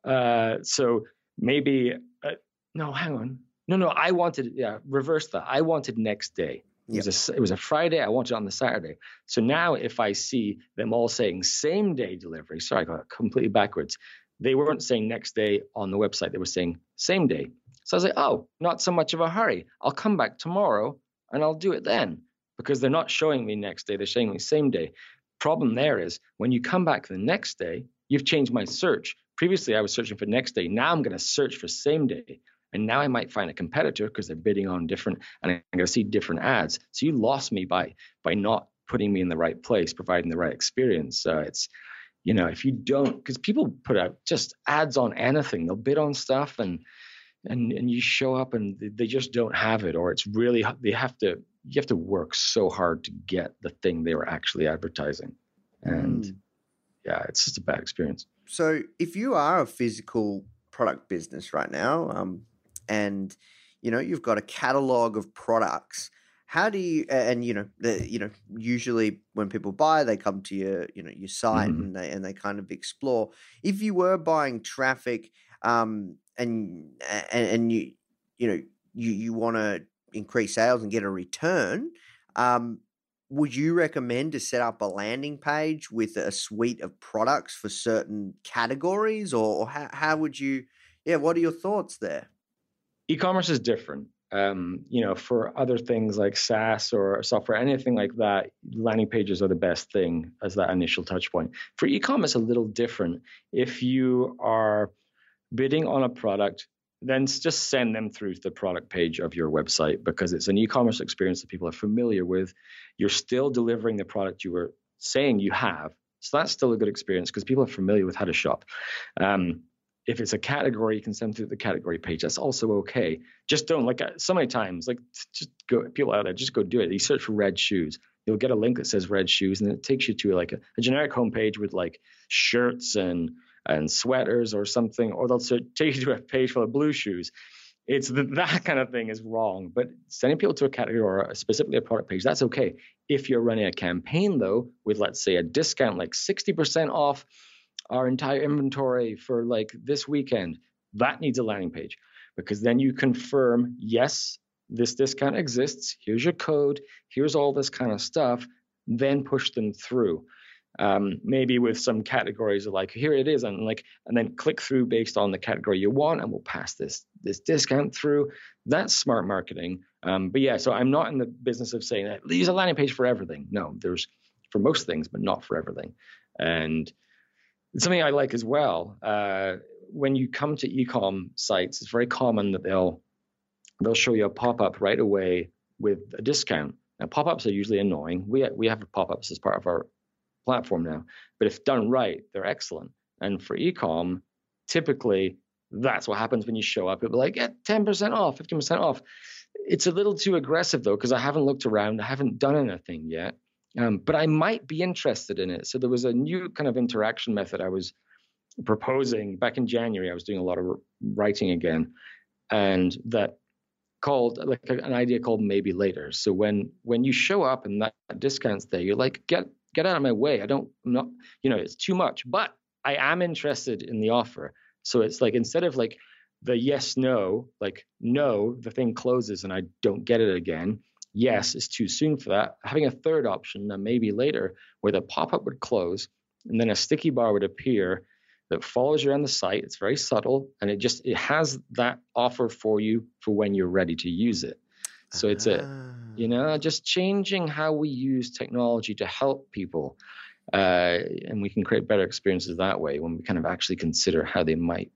[SPEAKER 2] Uh, so maybe, uh, no, hang on. No, no, I wanted, yeah, reverse that. I wanted next day. It, yep. was a, it was a Friday. I wanted it on the Saturday. So now if I see them all saying same day delivery, sorry, I got it completely backwards. They weren't saying next day on the website. They were saying same day. So I was like, oh, not so much of a hurry. I'll come back tomorrow and I'll do it then because they're not showing me next day, they're showing me same day. Problem there is when you come back the next day, you've changed my search. Previously, I was searching for next day. Now I'm going to search for same day. And now I might find a competitor because they're bidding on different, and I'm going to see different ads. So you lost me by by not putting me in the right place, providing the right experience. So it's, you know, if you don't, because people put out just ads on anything, they'll bid on stuff, and and and you show up and they just don't have it, or it's really they have to you have to work so hard to get the thing they were actually advertising. And mm. yeah, it's just a bad experience.
[SPEAKER 1] So if you are a physical product business right now, um, and you know you've got a catalog of products, how do you and you know the you know usually when people buy they come to your you know your site mm-hmm. and they and they kind of explore. If you were buying traffic, um, and and, and you you know you you want to increase sales and get a return, um, would you recommend to set up a landing page with a suite of products for certain categories, or, or how, how would you? Yeah, what are your thoughts there?
[SPEAKER 2] E-commerce is different. Um, you know, for other things like SaaS or software, anything like that, landing pages are the best thing as that initial touch point. For e-commerce, a little different. If you are bidding on a product then just send them through to the product page of your website because it's an e-commerce experience that people are familiar with. You're still delivering the product you were saying you have. So that's still a good experience because people are familiar with how to shop. Um, if it's a category, you can send through the category page. That's also okay. Just don't like uh, so many times, like just go people out there, just go do it. You search for red shoes, you'll get a link that says red shoes, and it takes you to like a, a generic homepage with like shirts and and sweaters or something, or they'll take you to a page full of blue shoes. It's the, that kind of thing is wrong. But sending people to a category or specifically a product page, that's okay. If you're running a campaign though, with let's say a discount like 60% off our entire inventory for like this weekend, that needs a landing page because then you confirm, yes, this discount exists. Here's your code. Here's all this kind of stuff. Then push them through. Um, maybe with some categories of like here it is and like and then click through based on the category you want and we'll pass this this discount through that's smart marketing um, but yeah so i'm not in the business of saying that use a landing page for everything no there's for most things but not for everything and something I like as well. Uh, when you come to ecom sites, it's very common that they'll they'll show you a pop up right away with a discount. Now, pop ups are usually annoying. We we have pop ups as part of our platform now, but if done right, they're excellent. And for ecom, typically that's what happens when you show up. It'll be like, get 10% off, 15% off. It's a little too aggressive though, because I haven't looked around, I haven't done anything yet. Um, but I might be interested in it. So there was a new kind of interaction method I was proposing back in January. I was doing a lot of writing again, and that called like an idea called maybe later. So when when you show up and that discount's there, you're like, get get out of my way. I don't I'm not you know it's too much, but I am interested in the offer. So it's like instead of like the yes no, like no, the thing closes and I don't get it again yes, it's too soon for that. Having a third option, maybe later, where the pop up would close and then a sticky bar would appear that follows you around the site. It's very subtle and it just it has that offer for you for when you're ready to use it. So it's a you know ah. just changing how we use technology to help people, uh, and we can create better experiences that way when we kind of actually consider how they might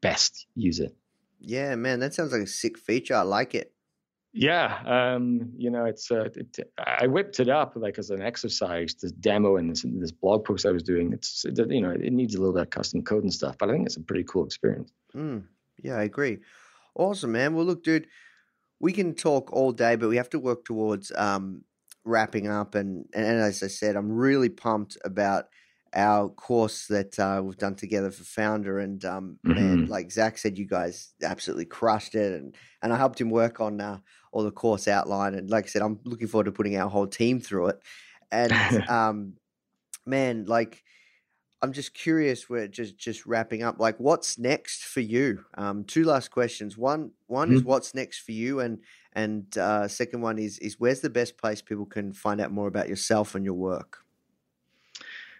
[SPEAKER 2] best use it.
[SPEAKER 1] Yeah, man, that sounds like a sick feature. I like it.
[SPEAKER 2] Yeah, um, you know, it's uh, it, I whipped it up like as an exercise, this demo and this this blog post I was doing. It's you know, it needs a little bit of custom code and stuff, but I think it's a pretty cool experience.
[SPEAKER 1] Mm, yeah, I agree. Awesome, man. Well, look, dude, we can talk all day, but we have to work towards um, wrapping up. And, and as I said, I'm really pumped about our course that uh, we've done together for Foundr and um, mm-hmm. man like zach said you guys absolutely crushed it and and i helped him work on uh, all the course outline and like i said i'm looking forward to putting our whole team through it. And um, man like i'm just curious we're just just wrapping up like what's next for you? Um, two last questions. One one mm-hmm. is what's next for you and and uh, second one is is where's the best place people can find out more about yourself and your work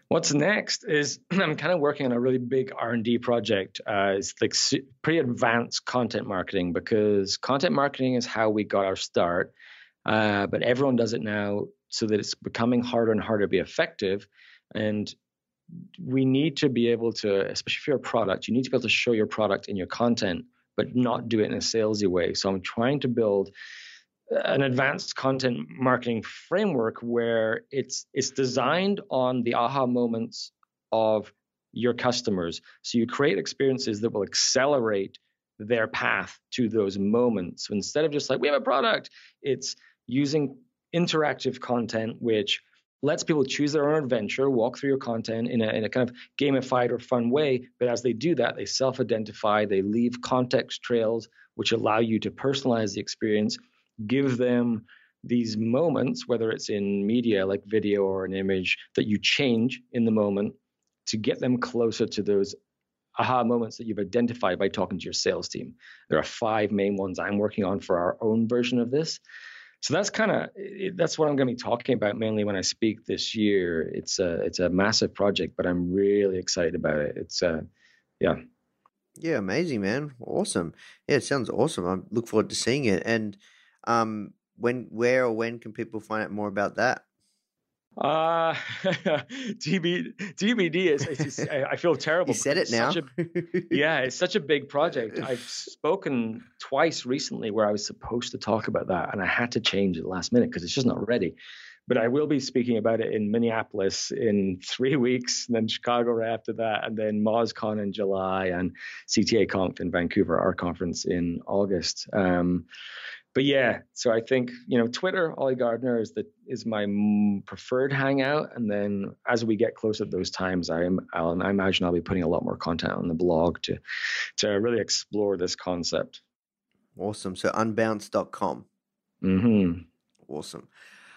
[SPEAKER 2] What's next is I'm kind of working on a really big R&D project. Uh, it's like pretty advanced content marketing because content marketing is how we got our start, uh, but everyone does it now so that it's becoming harder and harder to be effective. And we need to be able to, especially for your product, you need to be able to show your product in your content, but not do it in a salesy way. So I'm trying to build an advanced content marketing framework where it's it's designed on the aha moments of your customers. So you create experiences that will accelerate their path to those moments. So instead of just like we have a product it's using interactive content which lets people choose their own adventure walk through your content in a, in a kind of gamified or fun way but as they do that they self-identify they leave context trails which allow you to personalize the experience give them these moments, whether it's in media like video or an image, that you change in the moment to get them closer to those aha moments that you've identified by talking to your sales team. There are five main ones I'm working on for our own version of this. So that's kind of that's what I'm going to be talking about mainly when I speak this year. It's a it's a massive project, but I'm really excited about it. It's uh yeah.
[SPEAKER 1] Yeah, amazing, man. Awesome. Yeah, it sounds awesome. I look forward to seeing it. And um, when, where, or when can people find out more about that?
[SPEAKER 2] Uh, TB, TBD is, is, is I feel terrible.
[SPEAKER 1] you said it now.
[SPEAKER 2] A, yeah, it's such a big project. I've spoken twice recently where I was supposed to talk about that and I had to change at the last minute because it's just not ready. but I will be speaking about it in Minneapolis in three weeks, and then Chicago right after that, and then MozCon in July, and CTA Conf in Vancouver, our conference in August. Um, but yeah, so I think you know Twitter, Oli Gardner is the is my preferred hangout, and then as we get closer to those times, I am I'll, I imagine I'll be putting a lot more content on the blog to to really explore this concept.
[SPEAKER 1] Awesome. So unbounce.com.
[SPEAKER 2] Mm-hmm.
[SPEAKER 1] Awesome.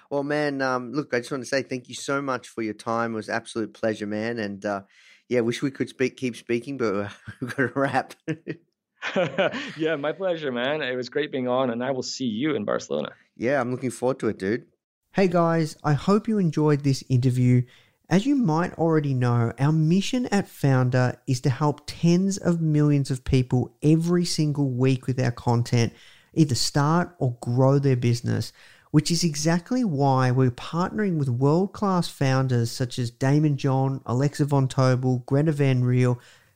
[SPEAKER 1] Well, man, um, look, I just want to say thank you so much for your time. It was absolute pleasure, man. And uh, yeah, wish we could speak, keep speaking, but we've got to wrap.
[SPEAKER 2] yeah, my pleasure, man. It was great being on, and I will see you in Barcelona.
[SPEAKER 1] Yeah, I'm looking forward to it, dude. Hey guys, I hope you enjoyed this interview. As you might already know, our mission at Foundr is to help tens of millions of people every single week with our content either start or grow their business, which is exactly why we're partnering with world class founders such as Daymond John, Alexa Von Tobel, Greta Van Riel,